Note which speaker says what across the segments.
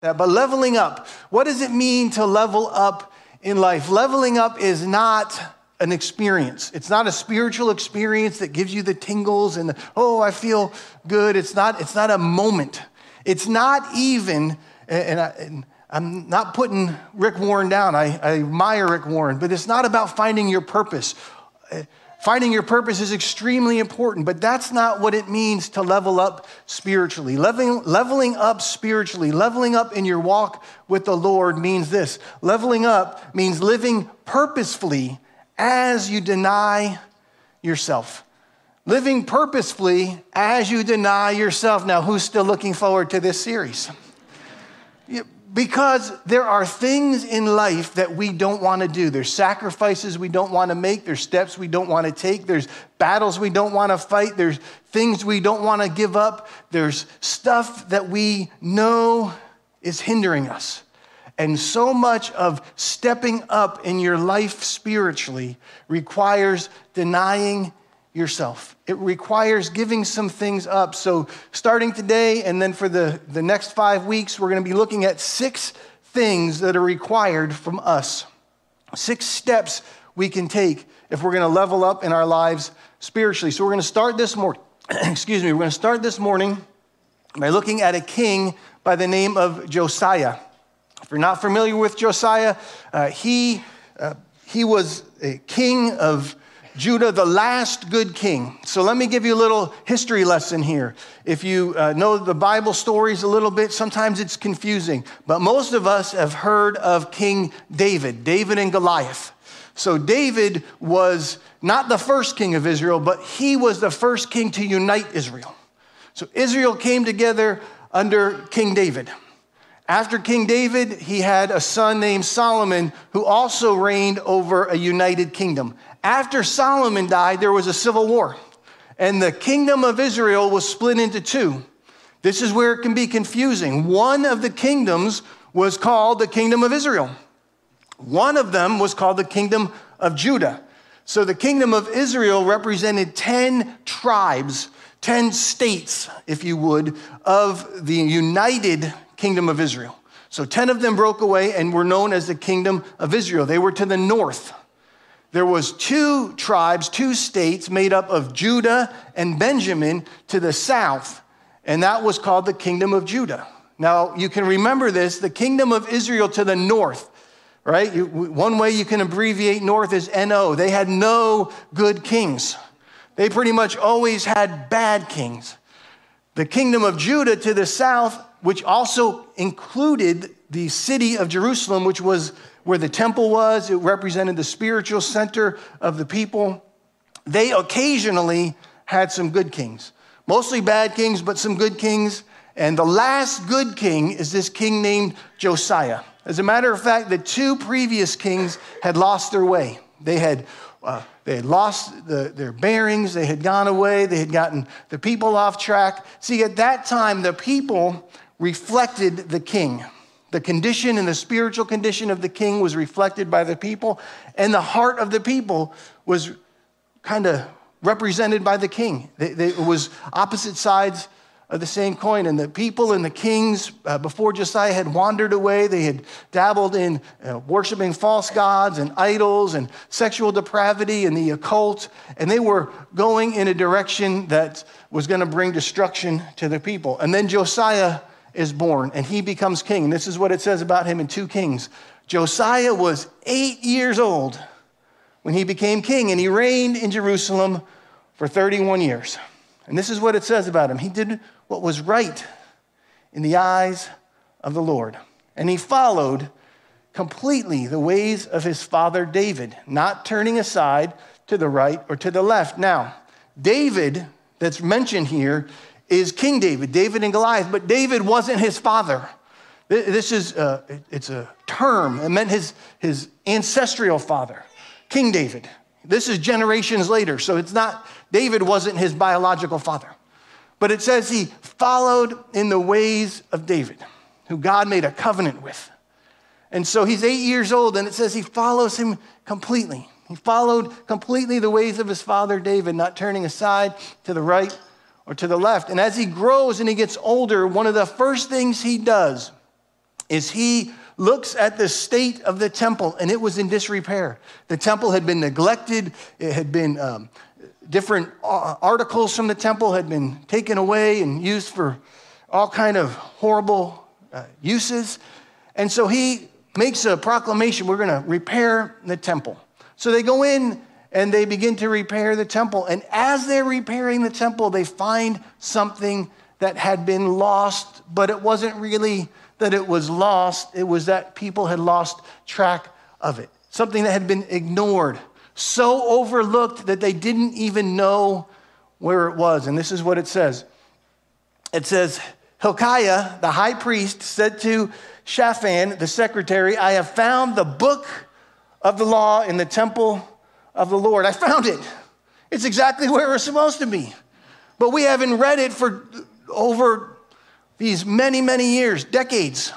Speaker 1: that. But leveling up, what does it mean to level up in life? Leveling up is not an experience. It's not a spiritual experience that gives you the tingles and the, oh, I feel good. It's not, it's not a moment. It's not even, and, I, am not putting Rick Warren down. I, I admire Rick Warren, but it's not about finding your purpose. Finding your purpose is extremely important, but that's not what it means to level up spiritually. Leveling, leveling up spiritually, leveling up in your walk with the Lord means this leveling up means living purposefully as you deny yourself. Living purposefully as you deny yourself. Now, who's still looking forward to this series? Because there are things in life that we don't want to do. There's sacrifices we don't want to make. There's steps we don't want to take. There's battles we don't want to fight. There's things we don't want to give up. There's stuff that we know is hindering us. And so much of stepping up in your life spiritually requires denying yourself. It requires giving some things up. So, starting today and then for the, the next five weeks, we're going to be looking at six things that are required from us. Six steps we can take if we're going to level up in our lives spiritually. So, we're going to start this morning. Excuse me, we're going to start this morning by looking at a king by the name of Josiah. If you're not familiar with Josiah, uh, he, uh, he was a king of Judah, the last good king. So let me give you a little history lesson here. If you uh, know the Bible stories a little bit, sometimes it's confusing, but most of us have heard of King David, David and Goliath. So David was not the first king of Israel, but he was the first king to unite Israel. So Israel came together under King David. After King David, he had a son named Solomon who also reigned over a united kingdom. After Solomon died, there was a civil war, and the kingdom of Israel was split into two. This is where it can be confusing. One of the kingdoms was called the kingdom of Israel, one of them was called the kingdom of Judah. So the kingdom of Israel represented 10 tribes, 10 states, if you would, of the united kingdom of Israel. So 10 of them broke away and were known as the kingdom of Israel. They were to the north there was two tribes, two states made up of Judah and Benjamin to the south, and that was called the kingdom of Judah. Now, you can remember this the kingdom of Israel to the north, right? One way you can abbreviate north is NO. They had no good kings, they pretty much always had bad kings. The kingdom of Judah to the south, which also included the city of Jerusalem, which was where the temple was, it represented the spiritual center of the people. They occasionally had some good kings, mostly bad kings, but some good kings. And the last good king is this king named Josiah. As a matter of fact, the two previous kings had lost their way. They had, uh, they had lost the, their bearings, they had gone away, they had gotten the people off track. See, at that time, the people reflected the king. The condition and the spiritual condition of the king was reflected by the people, and the heart of the people was kind of represented by the king. They, they, it was opposite sides of the same coin. And the people and the kings uh, before Josiah had wandered away. They had dabbled in uh, worshiping false gods and idols and sexual depravity and the occult. And they were going in a direction that was going to bring destruction to the people. And then Josiah is born and he becomes king. And this is what it says about him in 2 Kings. Josiah was eight years old when he became king and he reigned in Jerusalem for 31 years. And this is what it says about him. He did what was right in the eyes of the Lord. And he followed completely the ways of his father David, not turning aside to the right or to the left. Now, David, that's mentioned here, is King David, David and Goliath, but David wasn't his father. This is, uh, a, it's a term. It meant his, his ancestral father, King David. This is generations later, so it's not, David wasn't his biological father. But it says he followed in the ways of David, who God made a covenant with. And so he's eight years old, and it says he follows him completely. He followed completely the ways of his father David, not turning aside to the right or to the left. And as he grows and he gets older, one of the first things he does is he looks at the state of the temple, and it was in disrepair. The temple had been neglected, it had been. Um, different uh, articles from the temple had been taken away and used for all kind of horrible uh, uses and so he makes a proclamation we're going to repair the temple so they go in and they begin to repair the temple and as they're repairing the temple they find something that had been lost but it wasn't really that it was lost, it was that people had lost track of it. Something that had been ignored, so overlooked that they didn't even know where it was. And this is what it says it says, Hilkiah, the high priest, said to Shaphan, the secretary, I have found the book of the law in the temple of the Lord. I found it. It's exactly where it's supposed to be. But we haven't read it for over these many, many years, decades,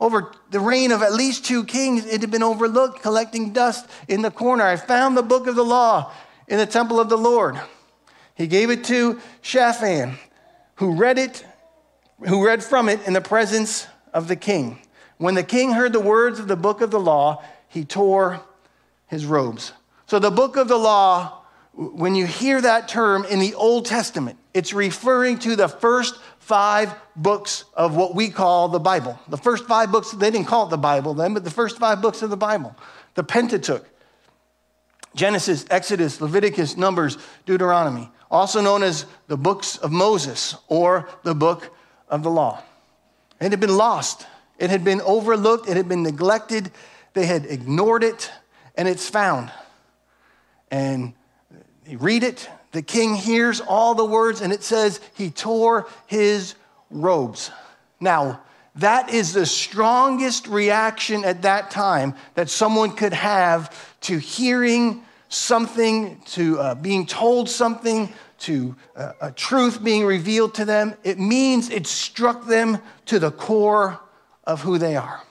Speaker 1: over the reign of at least two kings, it had been overlooked, collecting dust in the corner. I found the book of the law in the temple of the Lord. He gave it to Shaphan, who read it, who read from it in the presence of the king. When the king heard the words of the book of the law, he tore his robes. So, the book of the law, when you hear that term in the Old Testament, it's referring to the first five books of what we call the Bible. The first five books, they didn't call it the Bible then, but the first five books of the Bible. The Pentateuch, Genesis, Exodus, Leviticus, Numbers, Deuteronomy, also known as the books of Moses or the book of the law. It had been lost, it had been overlooked, it had been neglected, they had ignored it, and it's found. And read it, the king hears all the words, and it says he tore his robes. Now, that is the strongest reaction at that time that someone could have to hearing something, to uh, being told something, to uh, a truth being revealed to them. It means it struck them to the core of who they are.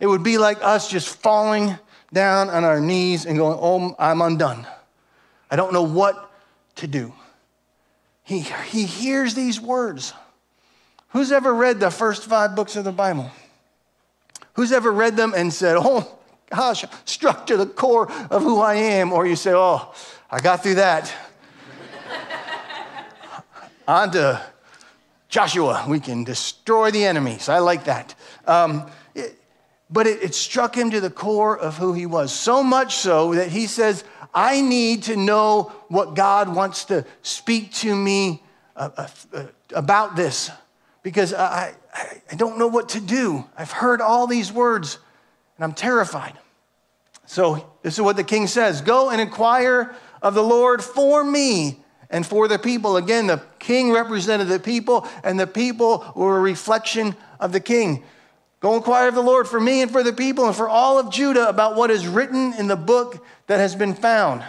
Speaker 1: It would be like us just falling down on our knees and going, Oh, I'm undone. I don't know what to do. He, he hears these words. Who's ever read the first five books of the Bible? Who's ever read them and said, Oh gosh, struck to the core of who I am? Or you say, Oh, I got through that. On to Joshua, we can destroy the enemies. I like that. Um, but it, it struck him to the core of who he was, so much so that he says, I need to know what God wants to speak to me uh, uh, uh, about this because I, I, I don't know what to do. I've heard all these words and I'm terrified. So, this is what the king says Go and inquire of the Lord for me and for the people. Again, the king represented the people, and the people were a reflection of the king. Go inquire of the Lord for me and for the people and for all of Judah about what is written in the book that has been found.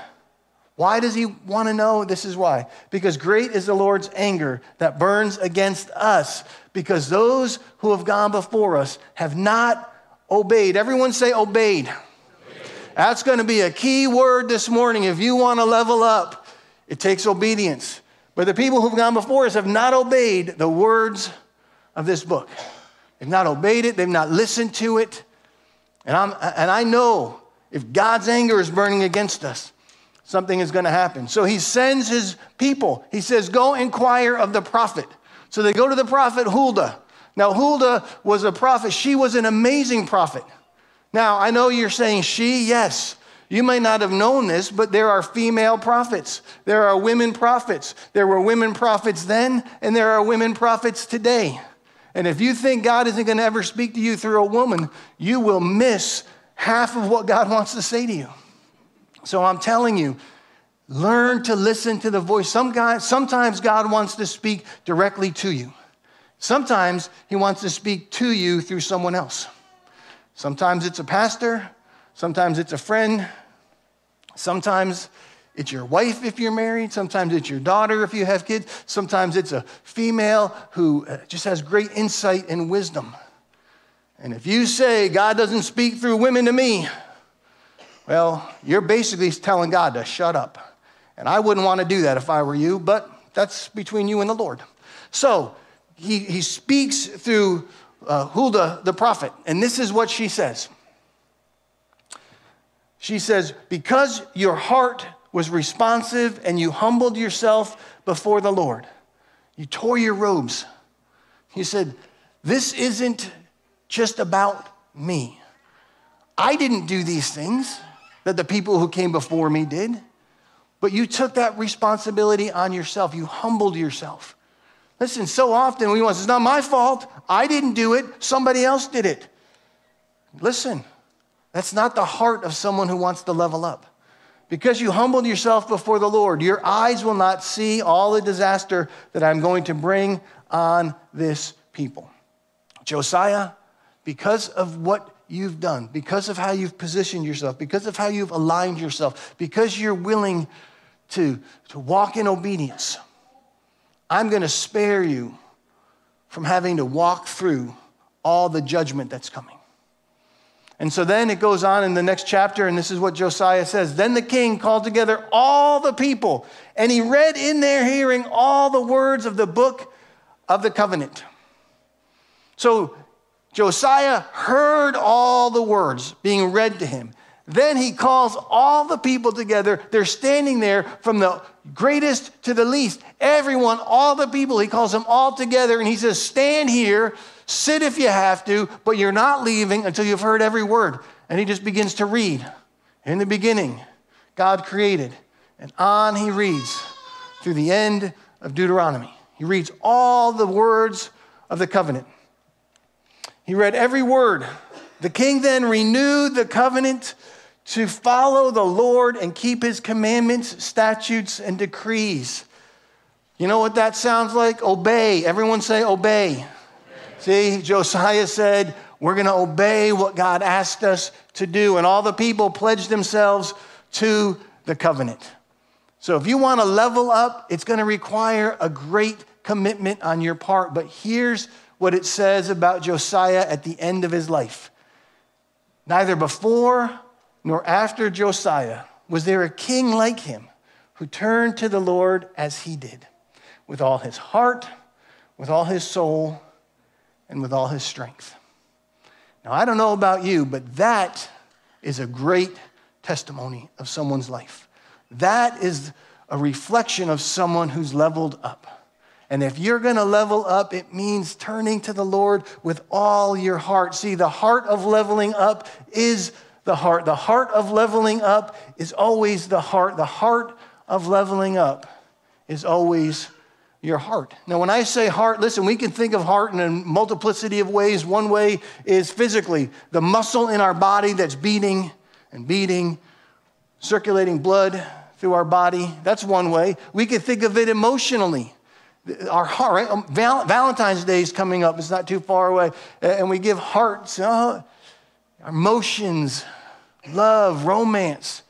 Speaker 1: Why does he want to know? This is why. Because great is the Lord's anger that burns against us, because those who have gone before us have not obeyed. Everyone say obeyed. obeyed. That's going to be a key word this morning. If you want to level up, it takes obedience. But the people who've gone before us have not obeyed the words of this book. They've not obeyed it, they've not listened to it. And, I'm, and I know if God's anger is burning against us, something is going to happen. So he sends his people. He says, Go inquire of the prophet. So they go to the prophet Huldah. Now, Huldah was a prophet. She was an amazing prophet. Now, I know you're saying she, yes. You may not have known this, but there are female prophets. There are women prophets. There were women prophets then, and there are women prophets today. And if you think God isn't going to ever speak to you through a woman, you will miss half of what God wants to say to you. So I'm telling you, learn to listen to the voice. Some sometimes God wants to speak directly to you. Sometimes he wants to speak to you through someone else. Sometimes it's a pastor, sometimes it's a friend, sometimes it's your wife if you're married. Sometimes it's your daughter if you have kids. Sometimes it's a female who uh, just has great insight and wisdom. And if you say, God doesn't speak through women to me, well, you're basically telling God to shut up. And I wouldn't want to do that if I were you, but that's between you and the Lord. So he, he speaks through uh, Huldah the prophet. And this is what she says. She says, Because your heart was responsive and you humbled yourself before the Lord, you tore your robes. You said, This isn't just about me. I didn't do these things that the people who came before me did, but you took that responsibility on yourself. You humbled yourself. Listen, so often we want, it's not my fault. I didn't do it. Somebody else did it. Listen, that's not the heart of someone who wants to level up. Because you humbled yourself before the Lord, your eyes will not see all the disaster that I'm going to bring on this people. Josiah, because of what you've done, because of how you've positioned yourself, because of how you've aligned yourself, because you're willing to, to walk in obedience, I'm going to spare you from having to walk through all the judgment that's coming. And so then it goes on in the next chapter, and this is what Josiah says. Then the king called together all the people, and he read in their hearing all the words of the book of the covenant. So Josiah heard all the words being read to him. Then he calls all the people together. They're standing there from the greatest to the least. Everyone, all the people, he calls them all together and he says, Stand here, sit if you have to, but you're not leaving until you've heard every word. And he just begins to read. In the beginning, God created. And on he reads through the end of Deuteronomy. He reads all the words of the covenant. He read every word. The king then renewed the covenant to follow the Lord and keep his commandments, statutes, and decrees. You know what that sounds like? Obey. Everyone say, obey. See, Josiah said, We're going to obey what God asked us to do. And all the people pledged themselves to the covenant. So if you want to level up, it's going to require a great commitment on your part. But here's what it says about Josiah at the end of his life. Neither before nor after Josiah was there a king like him who turned to the Lord as he did, with all his heart, with all his soul, and with all his strength. Now, I don't know about you, but that is a great testimony of someone's life. That is a reflection of someone who's leveled up. And if you're going to level up, it means turning to the Lord with all your heart. See, the heart of leveling up is the heart. The heart of leveling up is always the heart. The heart of leveling up is always your heart. Now, when I say heart, listen, we can think of heart in a multiplicity of ways. One way is physically, the muscle in our body that's beating and beating, circulating blood through our body. That's one way. We can think of it emotionally. Our heart, right? Um, Valentine's Day is coming up, it's not too far away. And we give hearts, uh, emotions, love, romance.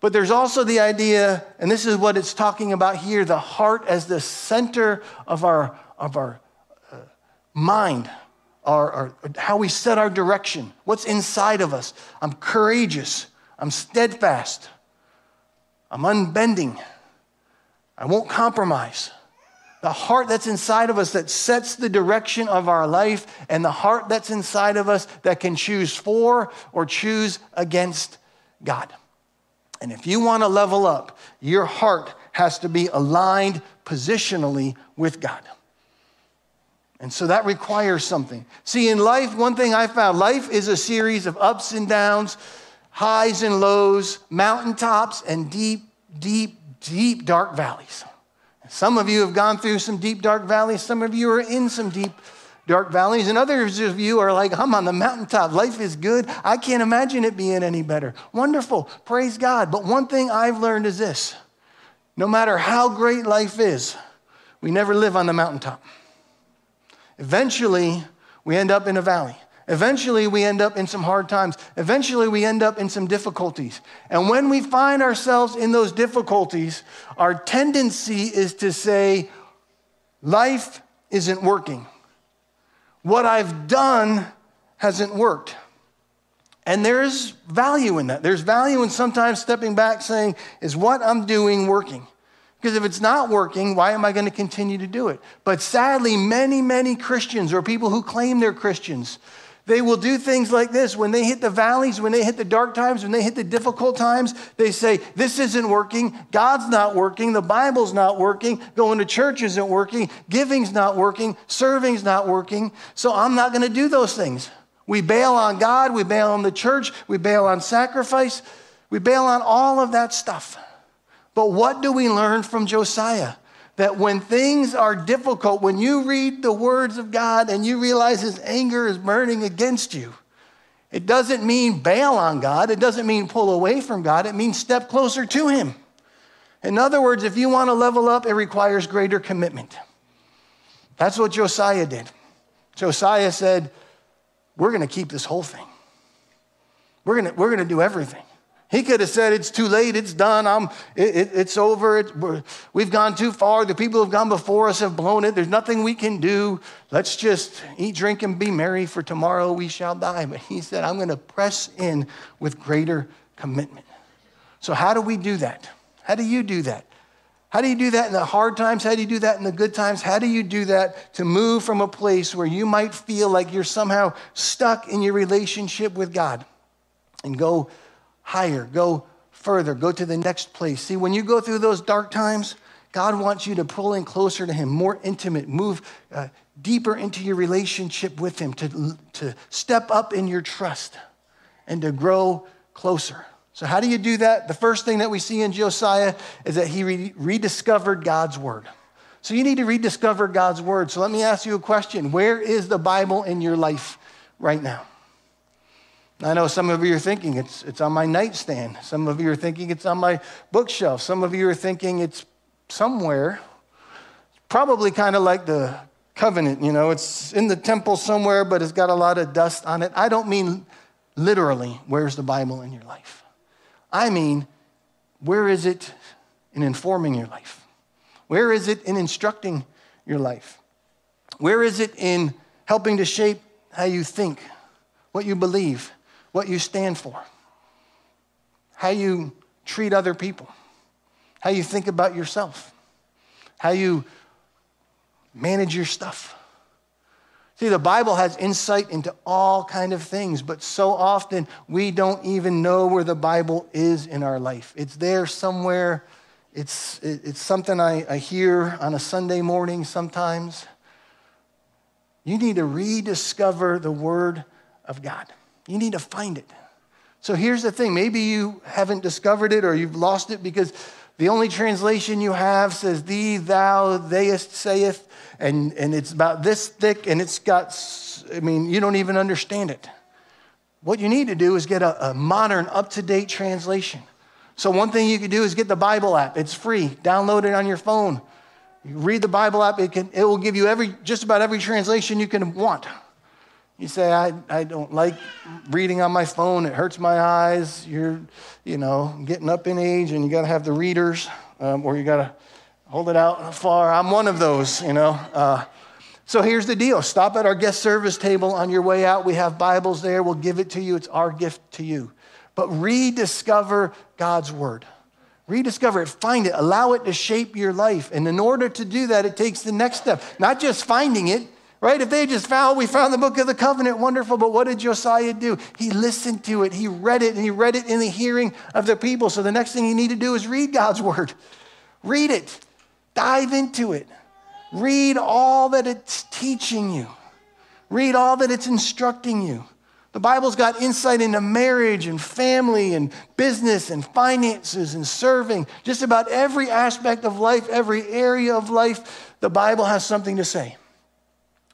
Speaker 1: But there's also the idea, and this is what it's talking about here the heart as the center of our, of our uh, mind, our, our, how we set our direction, what's inside of us. I'm courageous, I'm steadfast, I'm unbending, I won't compromise the heart that's inside of us that sets the direction of our life, and the heart that's inside of us that can choose for or choose against God. And if you want to level up, your heart has to be aligned positionally with God. And so that requires something. See, in life, one thing I found life is a series of ups and downs, highs and lows, mountaintops, and deep, deep, deep dark valleys. Some of you have gone through some deep, dark valleys. Some of you are in some deep, dark valleys. And others of you are like, I'm on the mountaintop. Life is good. I can't imagine it being any better. Wonderful. Praise God. But one thing I've learned is this no matter how great life is, we never live on the mountaintop. Eventually, we end up in a valley. Eventually, we end up in some hard times. Eventually, we end up in some difficulties. And when we find ourselves in those difficulties, our tendency is to say, Life isn't working. What I've done hasn't worked. And there's value in that. There's value in sometimes stepping back saying, Is what I'm doing working? Because if it's not working, why am I going to continue to do it? But sadly, many, many Christians or people who claim they're Christians, they will do things like this. When they hit the valleys, when they hit the dark times, when they hit the difficult times, they say, This isn't working. God's not working. The Bible's not working. Going to church isn't working. Giving's not working. Serving's not working. So I'm not going to do those things. We bail on God. We bail on the church. We bail on sacrifice. We bail on all of that stuff. But what do we learn from Josiah? That when things are difficult, when you read the words of God and you realize his anger is burning against you, it doesn't mean bail on God. It doesn't mean pull away from God. It means step closer to him. In other words, if you want to level up, it requires greater commitment. That's what Josiah did. Josiah said, We're going to keep this whole thing. We're going to, we're going to do everything. He could have said, It's too late, it's done, I'm, it, it, it's over, it, we've gone too far, the people who have gone before us have blown it, there's nothing we can do. Let's just eat, drink, and be merry, for tomorrow we shall die. But he said, I'm to press in with greater commitment. So, how do we do that? How do you do that? How do you do that in the hard times? How do you do that in the good times? How do you do that to move from a place where you might feel like you're somehow stuck in your relationship with God and go higher, go further, go to the next place. See, when you go through those dark times, God wants you to pull in closer to Him, more intimate, move uh, deeper into your relationship with Him, to, to step up in your trust and to grow closer. So, how do you do that? The first thing that we see in Josiah is that he re- rediscovered God's Word. So, you need to rediscover God's Word. So, let me ask you a question Where is the Bible in your life right now? I know some of you are thinking it's, it's on my nightstand. Some of you are thinking it's on my bookshelf. Some of you are thinking it's somewhere. Probably kind of like the covenant, you know, it's in the temple somewhere, but it's got a lot of dust on it. I don't mean literally, where's the Bible in your life? I mean, where is it in informing your life? Where is it in instructing your life? Where is it in helping to shape how you think, what you believe? What you stand for, how you treat other people, how you think about yourself, how you manage your stuff. See, the Bible has insight into all kind of things, but so often we don't even know where the Bible is in our life. It's there somewhere. It's, it's something I, I hear on a Sunday morning sometimes. You need to rediscover the Word of God. You need to find it. So here's the thing maybe you haven't discovered it or you've lost it because the only translation you have says, Thee, thou, theyest, saith, and, and it's about this thick and it's got, I mean, you don't even understand it. What you need to do is get a, a modern, up to date translation. So, one thing you can do is get the Bible app. It's free. Download it on your phone. You read the Bible app, it, can, it will give you every, just about every translation you can want. You say, I, I don't like reading on my phone. It hurts my eyes. You're, you know, getting up in age and you got to have the readers um, or you got to hold it out far. I'm one of those, you know. Uh, so here's the deal stop at our guest service table on your way out. We have Bibles there. We'll give it to you. It's our gift to you. But rediscover God's Word. Rediscover it, find it, allow it to shape your life. And in order to do that, it takes the next step. Not just finding it, Right? If they just found, we found the book of the covenant, wonderful. But what did Josiah do? He listened to it, he read it, and he read it in the hearing of the people. So the next thing you need to do is read God's word. Read it, dive into it, read all that it's teaching you, read all that it's instructing you. The Bible's got insight into marriage and family and business and finances and serving. Just about every aspect of life, every area of life, the Bible has something to say.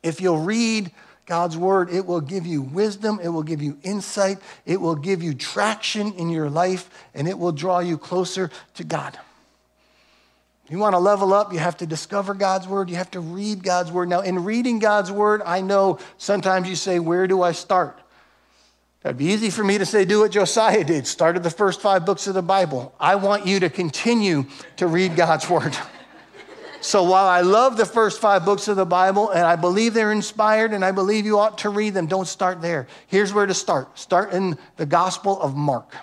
Speaker 1: If you'll read God's word, it will give you wisdom, it will give you insight, it will give you traction in your life, and it will draw you closer to God. You want to level up, you have to discover God's word, you have to read God's word. Now, in reading God's word, I know sometimes you say, Where do I start? That'd be easy for me to say, Do what Josiah did, started the first five books of the Bible. I want you to continue to read God's word. So while I love the first five books of the Bible and I believe they're inspired and I believe you ought to read them, don't start there. Here's where to start start in the Gospel of Mark.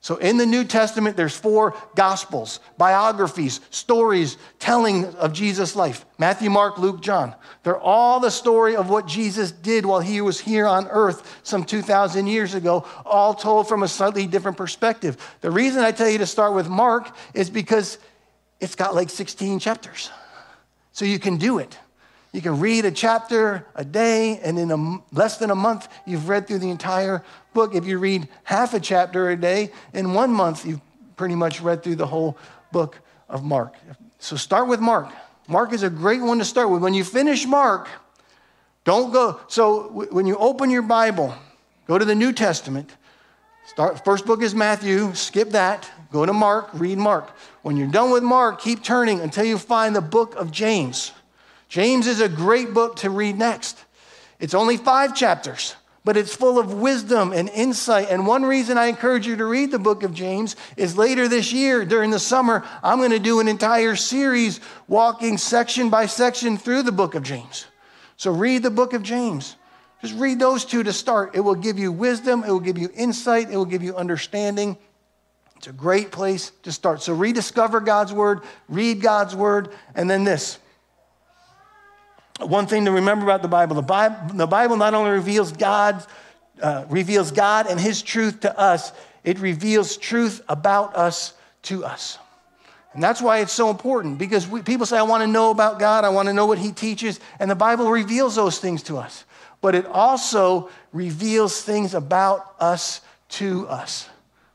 Speaker 1: So in the New Testament, there's four gospels, biographies, stories telling of Jesus' life Matthew, Mark, Luke, John. They're all the story of what Jesus did while he was here on earth some 2,000 years ago, all told from a slightly different perspective. The reason I tell you to start with Mark is because it's got like 16 chapters. So you can do it. You can read a chapter a day, and in a, less than a month, you've read through the entire book. If you read half a chapter a day, in one month, you've pretty much read through the whole book of Mark. So start with Mark. Mark is a great one to start with. When you finish Mark, don't go. So when you open your Bible, go to the New Testament. Start, first book is Matthew, skip that. Go to Mark, read Mark. When you're done with Mark, keep turning until you find the book of James. James is a great book to read next. It's only five chapters, but it's full of wisdom and insight. And one reason I encourage you to read the book of James is later this year, during the summer, I'm going to do an entire series walking section by section through the book of James. So read the book of James. Just read those two to start. It will give you wisdom, it will give you insight, it will give you understanding. It's a great place to start. So rediscover God's word, read God's word, and then this one thing to remember about the Bible the Bible, the Bible not only reveals God, uh, reveals God and His truth to us, it reveals truth about us to us. And that's why it's so important because we, people say, I want to know about God, I want to know what He teaches, and the Bible reveals those things to us. But it also reveals things about us to us,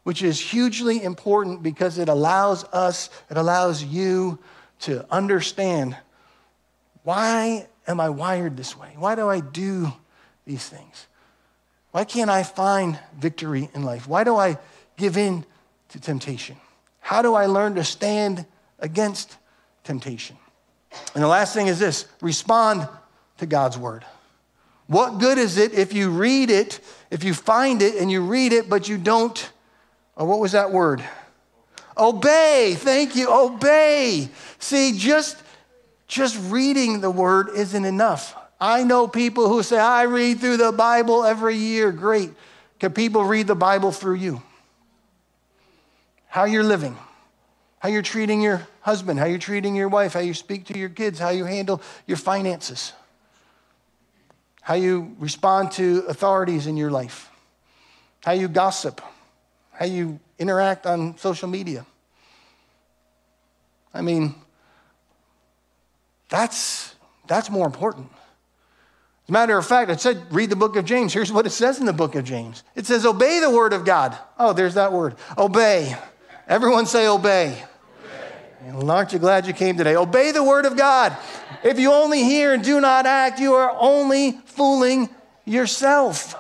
Speaker 1: which is hugely important because it allows us, it allows you to understand why am I wired this way? Why do I do these things? Why can't I find victory in life? Why do I give in to temptation? How do I learn to stand against temptation? And the last thing is this respond to God's word. What good is it if you read it, if you find it and you read it, but you don't, oh, what was that word? Obey. Thank you. Obey. See, just just reading the word isn't enough. I know people who say, I read through the Bible every year. Great. Can people read the Bible through you? How you're living, how you're treating your husband, how you're treating your wife, how you speak to your kids, how you handle your finances, how you respond to authorities in your life, how you gossip, how you interact on social media. I mean, that's, that's more important. As a matter of fact, I said, read the book of James. Here's what it says in the book of James it says, obey the word of God. Oh, there's that word. Obey. Everyone say, obey. obey. aren't you glad you came today? Obey the word of God. If you only hear and do not act, you are only fooling yourself.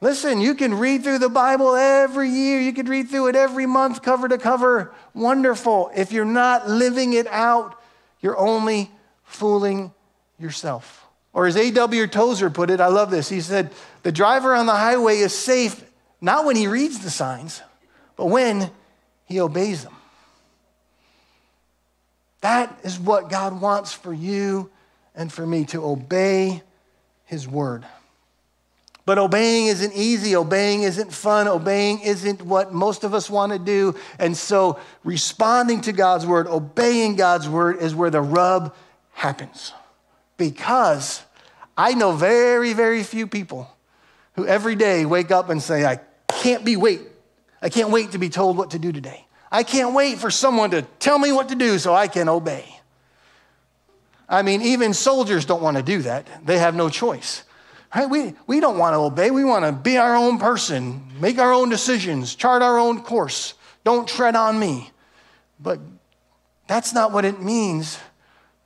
Speaker 1: Listen, you can read through the Bible every year. You can read through it every month, cover to cover. Wonderful. If you're not living it out, you're only fooling yourself. Or as A.W. Tozer put it, I love this. He said, The driver on the highway is safe not when he reads the signs, but when he obeys them. That is what God wants for you and for me to obey his word. But obeying isn't easy. Obeying isn't fun. Obeying isn't what most of us want to do. And so, responding to God's word, obeying God's word is where the rub happens. Because I know very, very few people who every day wake up and say, I can't be wait. I can't wait to be told what to do today. I can't wait for someone to tell me what to do so I can obey. I mean, even soldiers don't want to do that. They have no choice. Right? We, we don't want to obey. We want to be our own person, make our own decisions, chart our own course. Don't tread on me. But that's not what it means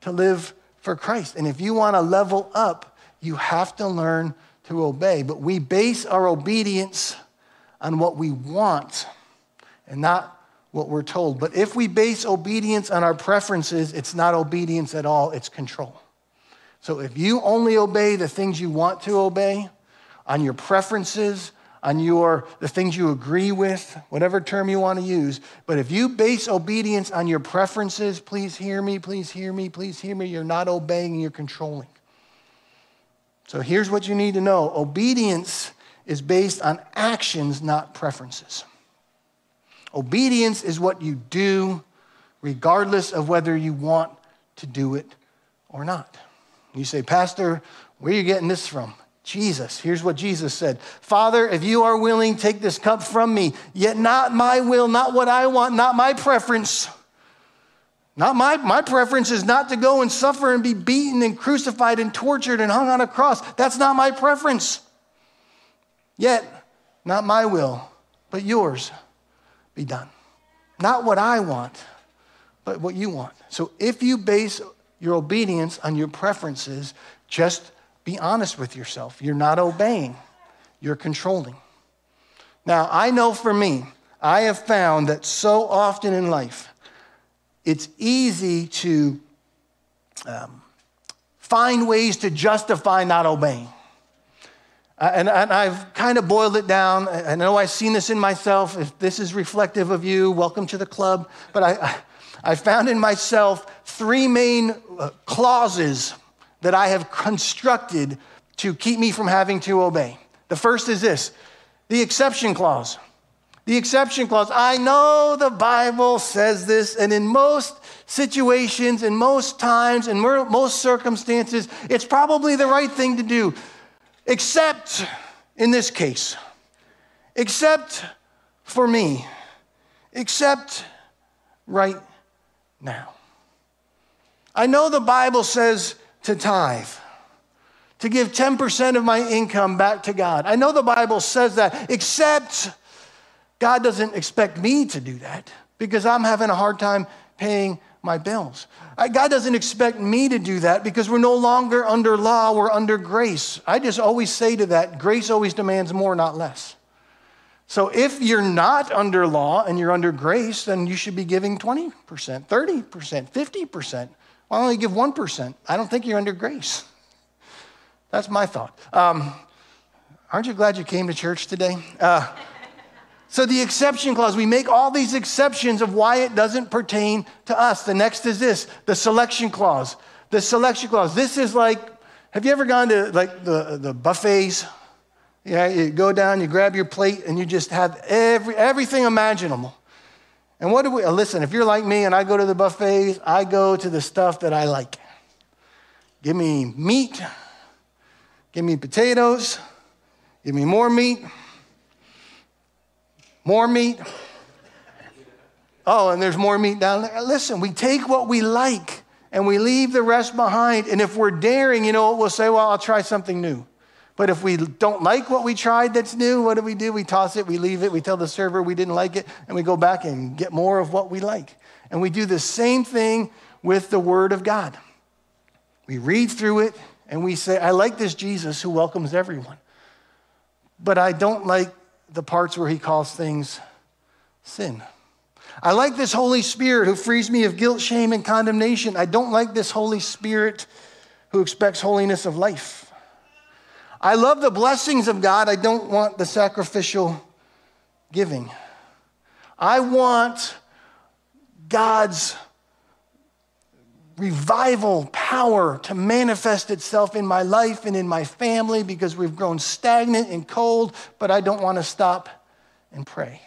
Speaker 1: to live for Christ. And if you want to level up, you have to learn to obey. But we base our obedience on what we want and not what we're told. But if we base obedience on our preferences, it's not obedience at all, it's control. So if you only obey the things you want to obey, on your preferences, on your the things you agree with, whatever term you want to use, but if you base obedience on your preferences, please hear me, please hear me, please hear me, you're not obeying, you're controlling. So here's what you need to know. Obedience is based on actions, not preferences. Obedience is what you do regardless of whether you want to do it or not. You say, Pastor, where are you getting this from? Jesus. Here's what Jesus said Father, if you are willing, take this cup from me, yet not my will, not what I want, not my preference. Not my, my preference is not to go and suffer and be beaten and crucified and tortured and hung on a cross. That's not my preference. Yet, not my will, but yours be done. Not what I want, but what you want. So if you base your obedience on your preferences, just be honest with yourself. You're not obeying, you're controlling. Now, I know for me, I have found that so often in life, it's easy to um, find ways to justify not obeying. Uh, and, and, I've kind of boiled it down. I know I've seen this in myself. If this is reflective of you, welcome to the club. But I, I, I found in myself three main uh, clauses that I have constructed to keep me from having to obey. The first is this the exception clause. The exception clause. I know the Bible says this, and in most situations, in most times, in most circumstances, it's probably the right thing to do, except in this case, except for me, except right now. I know the Bible says to tithe, to give 10% of my income back to God. I know the Bible says that, except God doesn't expect me to do that because I'm having a hard time paying my bills. God doesn't expect me to do that because we're no longer under law, we're under grace. I just always say to that, grace always demands more, not less. So if you're not under law and you're under grace, then you should be giving 20%, 30%, 50%. Why only give 1%? I don't think you're under grace. That's my thought. Um, aren't you glad you came to church today? Uh, so, the exception clause, we make all these exceptions of why it doesn't pertain to us. The next is this the selection clause. The selection clause. This is like, have you ever gone to like the, the buffets? Yeah, you go down, you grab your plate, and you just have every, everything imaginable. And what do we, uh, listen, if you're like me and I go to the buffets, I go to the stuff that I like. Give me meat, give me potatoes, give me more meat more meat? Oh, and there's more meat down there. Listen, we take what we like and we leave the rest behind. And if we're daring, you know? We'll say, well, I'll try something new. But if we don't like what we tried that's new, what do we do? We toss it, we leave it, we tell the server we didn't like it, and we go back and get more of what we like. And we do the same thing with the Word of God. We read through it and we say, I like this Jesus who welcomes everyone, but I don't like the parts where he calls things sin. I like this Holy Spirit who frees me of guilt, shame, and condemnation. I don't like this Holy Spirit who expects holiness of life. I love the blessings of God. I don't want the sacrificial giving. I want God's revival power to manifest itself in my life and in my family because we've grown stagnant and cold, but I don't want to stop and pray.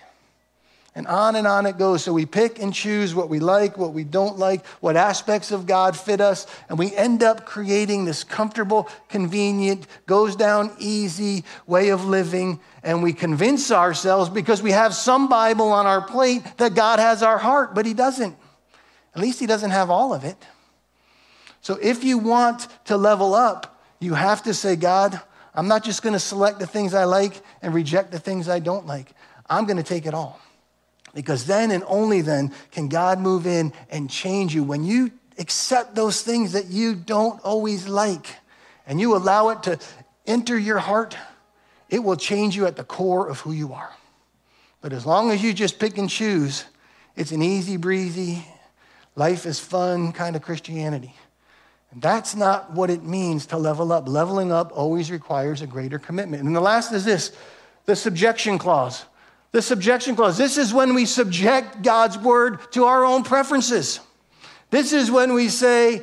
Speaker 1: And on and on it goes. So we pick and choose what we like, what we don't like, what aspects of God fit us, and we end up creating this comfortable, convenient, goes down easy way of living. And we convince ourselves because we have some Bible on our plate that God has our heart, but He doesn't. At least He doesn't have all of it. So if you want to level up, you have to say, God, I'm not just going to select the things I like and reject the things I don't like. I'm going to take it all. Because then and only then can God move in and change you. When you accept those things that you don't always like and you allow it to enter your heart, it will change you at the core of who you are. But as long as you just pick and choose, it's an easy breezy, life is fun kind of Christianity. And that's not what it means to level up. Leveling up always requires a greater commitment. And the last is this the subjection clause. The subjection clause. This is when we subject God's word to our own preferences. This is when we say,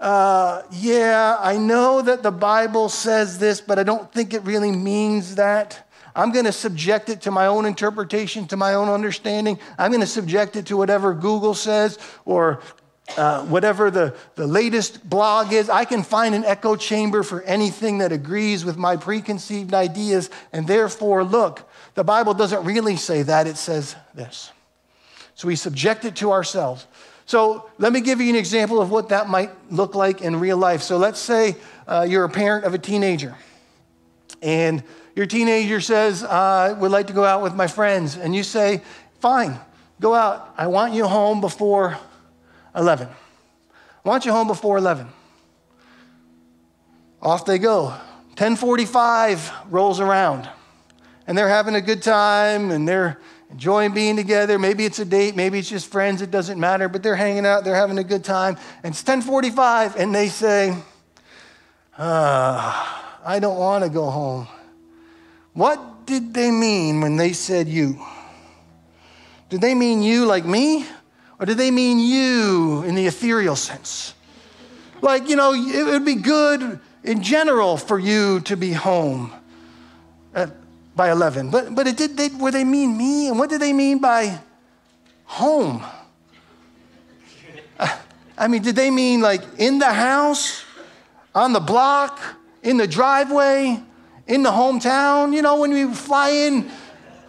Speaker 1: uh, yeah, I know that the Bible says this, but I don't think it really means that. I'm going to subject it to my own interpretation, to my own understanding. I'm going to subject it to whatever Google says or uh, whatever the, the latest blog is. I can find an echo chamber for anything that agrees with my preconceived ideas. And therefore, look, the Bible doesn't really say that, it says this. So we subject it to ourselves. So let me give you an example of what that might look like in real life. So let's say uh, you're a parent of a teenager, and your teenager says, I would like to go out with my friends. And you say, Fine, go out. I want you home before 11. I want you home before 11. Off they go. 1045 rolls around, and they're having a good time, and they're enjoying being together. Maybe it's a date, maybe it's just friends, it doesn't matter, but they're hanging out, they're having a good time. And it's 1045, and they say, uh, I don't want to go home. What did they mean when they said you? Did they mean you like me? Or did they mean you in the ethereal sense? Like, you know, it would be good in general for you to be home. At, by 11. But, but it did, they, were they mean me? And what did they mean by home? I mean, did they mean like in the house, on the block, in the driveway, in the hometown? You know, when you fly in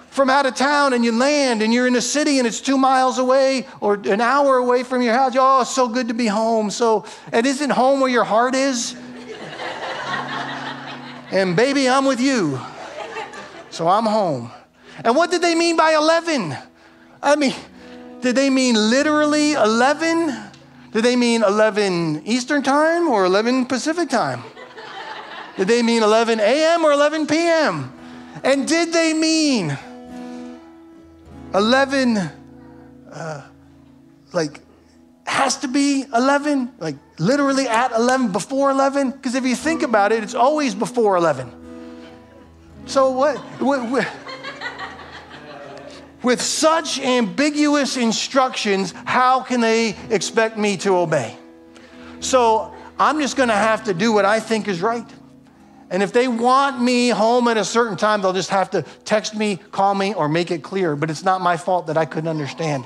Speaker 1: from out of town and you land and you're in a city and it's two miles away or an hour away from your house, oh, it's so good to be home. So, and isn't home where your heart is? and baby, I'm with you. So I'm home. And what did they mean by 11? I mean, did they mean literally 11? Did they mean 11 Eastern time or 11 Pacific time? Did they mean 11 a.m. or 11 p.m.? And did they mean 11, uh, like, has to be 11? Like, literally at 11, before 11? Because if you think about it, it's always before 11. So what? With, with such ambiguous instructions, how can they expect me to obey? So I'm just going to have to do what I think is right. And if they want me home at a certain time, they'll just have to text me, call me, or make it clear. But it's not my fault that I couldn't understand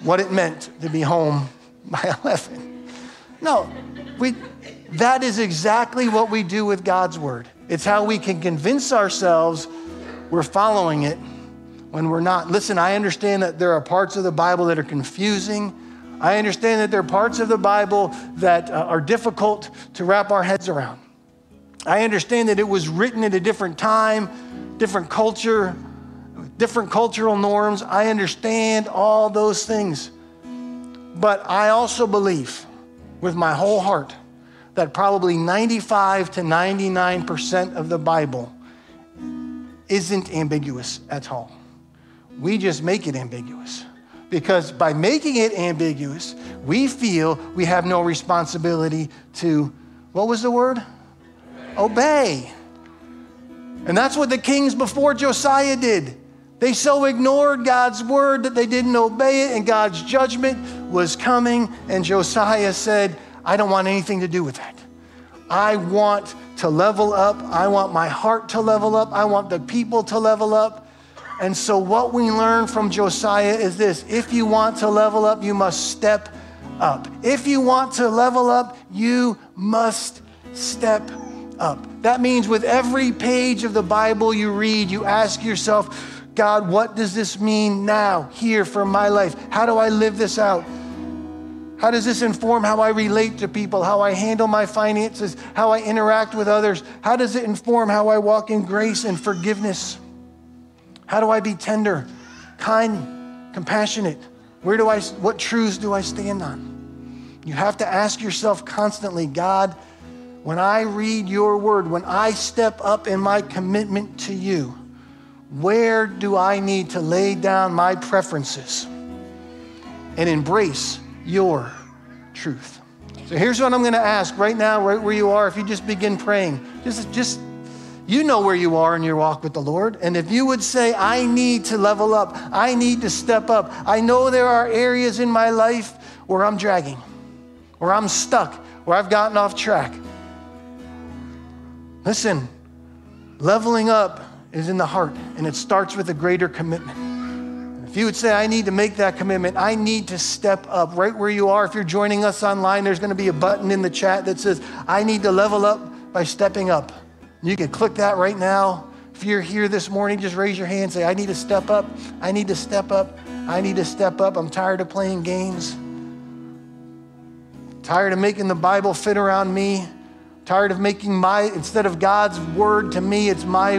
Speaker 1: what it meant to be home by 11. No, we, that is exactly what we do with God's word. It's how we can convince ourselves we're following it when we're not. Listen, I understand that there are parts of the Bible that are confusing. I understand that there are parts of the Bible that uh, are difficult to wrap our heads around. I understand that it was written at a different time, different culture, different cultural norms. I understand all those things. But I also believe with my whole heart that probably 95 to 99% of the Bible isn't ambiguous at all. We just make it ambiguous. Because by making it ambiguous, we feel we have no responsibility to, what was the word? Obey. And that's what the kings before Josiah did. They so ignored God's word that they didn't obey it, and God's judgment was coming. And Josiah said, I don't want anything to do with that. I want to level up. I want my heart to level up. I want the people to level up. And so, what we learn from Josiah is this if you want to level up, you must step up. If you want to level up, you must step up. That means with every page of the Bible you read, you ask yourself, God, what does this mean now, here for my life? How do I live this out? How does this inform how I relate to people, how I handle my finances, how I interact with others? How does it inform how I walk in grace and forgiveness? How do I be tender, kind, compassionate? Where do I what truths do I stand on? You have to ask yourself constantly, God, when I read your word, when I step up in my commitment to you, where do I need to lay down my preferences and embrace your truth. So here's what I'm going to ask right now, right where you are. If you just begin praying, just, just you know where you are in your walk with the Lord. And if you would say, I need to level up, I need to step up, I know there are areas in my life where I'm dragging. where I'm stuck, where I've gotten off track. Listen, leveling up is in the heart, and it starts with a greater commitment. If you would say, I need to make that commitment, I need to step up right where you are. If you're joining us online, there's going to be a button in the chat that says, I need to level up by stepping up. You can click that right now. If you're here this morning, just raise your hand and say, I need to step up. I need to step up. I need to step up. I'm tired of playing games. Tired of making the Bible fit around me. Tired of making my, instead of God's word to me, it's my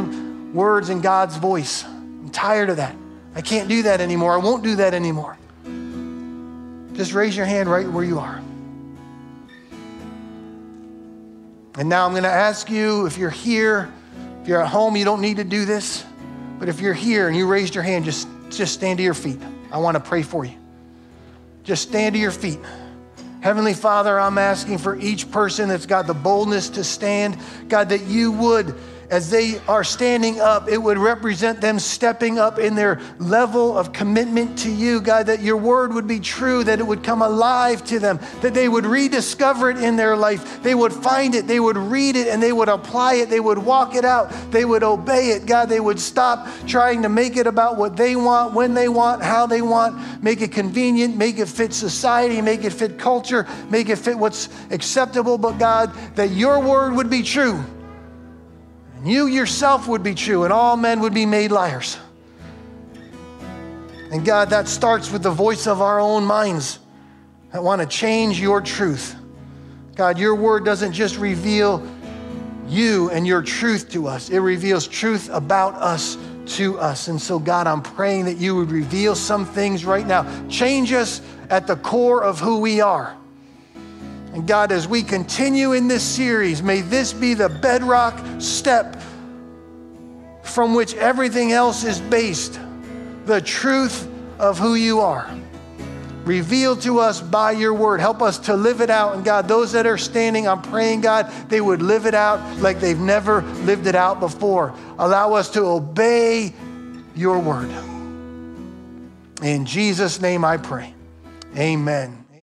Speaker 1: words and God's voice. I'm tired of that. I can't do that anymore. I won't do that anymore. Just raise your hand right where you are. And now I'm going to ask you if you're here, if you're at home, you don't need to do this. But if you're here and you raised your hand, just, just stand to your feet. I want to pray for you. Just stand to your feet. Heavenly Father, I'm asking for each person that's got the boldness to stand, God, that you would as they are standing up, it would represent them stepping up in their level of commitment to you, God, that your word would be true, that it would come alive to them, that they would rediscover it in their life. They would find it, they would read it, and they would apply it, they would walk it out, they would obey it. God, they would stop trying to make it about what they want, when they want, how they want, make it convenient, make it fit society, make it fit culture, make it fit what's acceptable. But God, that your word would be true and you yourself would be true, and all men would be made liars. And God, that starts with the voice of our own minds that want to change your truth. God, your word doesn't just reveal you and your truth to us, it reveals truth about us to us. And so, God, I'm praying that you would reveal some things right now. Change us at the core of who we are. And God, as we continue in this series, may this be the bedrock step from which everything else is based the truth of who you are. Revealed to us by your word. Help us to live it out. And God, those that are standing, I'm praying, God, they would live it out like they've never lived it out before. Allow us to obey your word. In Jesus' name I pray. Amen.